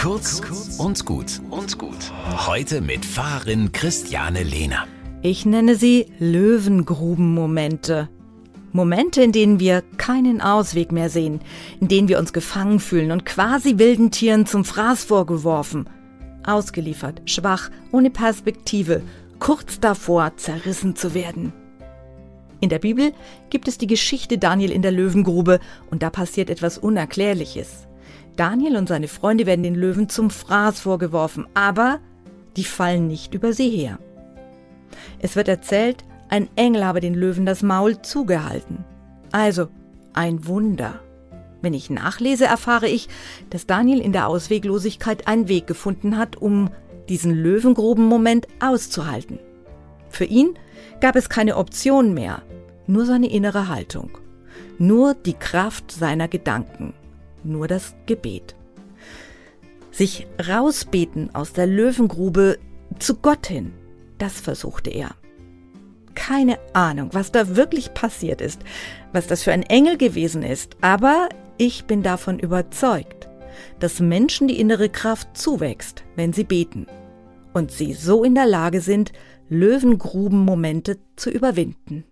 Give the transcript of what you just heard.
Kurz und gut und gut. Heute mit Fahrerin Christiane Lehner. Ich nenne sie Löwengrubenmomente. Momente, in denen wir keinen Ausweg mehr sehen, in denen wir uns gefangen fühlen und quasi wilden Tieren zum Fraß vorgeworfen. Ausgeliefert, schwach, ohne Perspektive, kurz davor zerrissen zu werden. In der Bibel gibt es die Geschichte Daniel in der Löwengrube und da passiert etwas Unerklärliches. Daniel und seine Freunde werden den Löwen zum Fraß vorgeworfen, aber die fallen nicht über sie her. Es wird erzählt, ein Engel habe den Löwen das Maul zugehalten. Also ein Wunder. Wenn ich nachlese, erfahre ich, dass Daniel in der Ausweglosigkeit einen Weg gefunden hat, um diesen Löwengrubenmoment auszuhalten. Für ihn gab es keine Option mehr, nur seine innere Haltung, nur die Kraft seiner Gedanken, nur das Gebet. Sich rausbeten aus der Löwengrube zu Gott hin, das versuchte er. Keine Ahnung, was da wirklich passiert ist, was das für ein Engel gewesen ist, aber ich bin davon überzeugt, dass Menschen die innere Kraft zuwächst, wenn sie beten und sie so in der Lage sind, Löwengrubenmomente zu überwinden.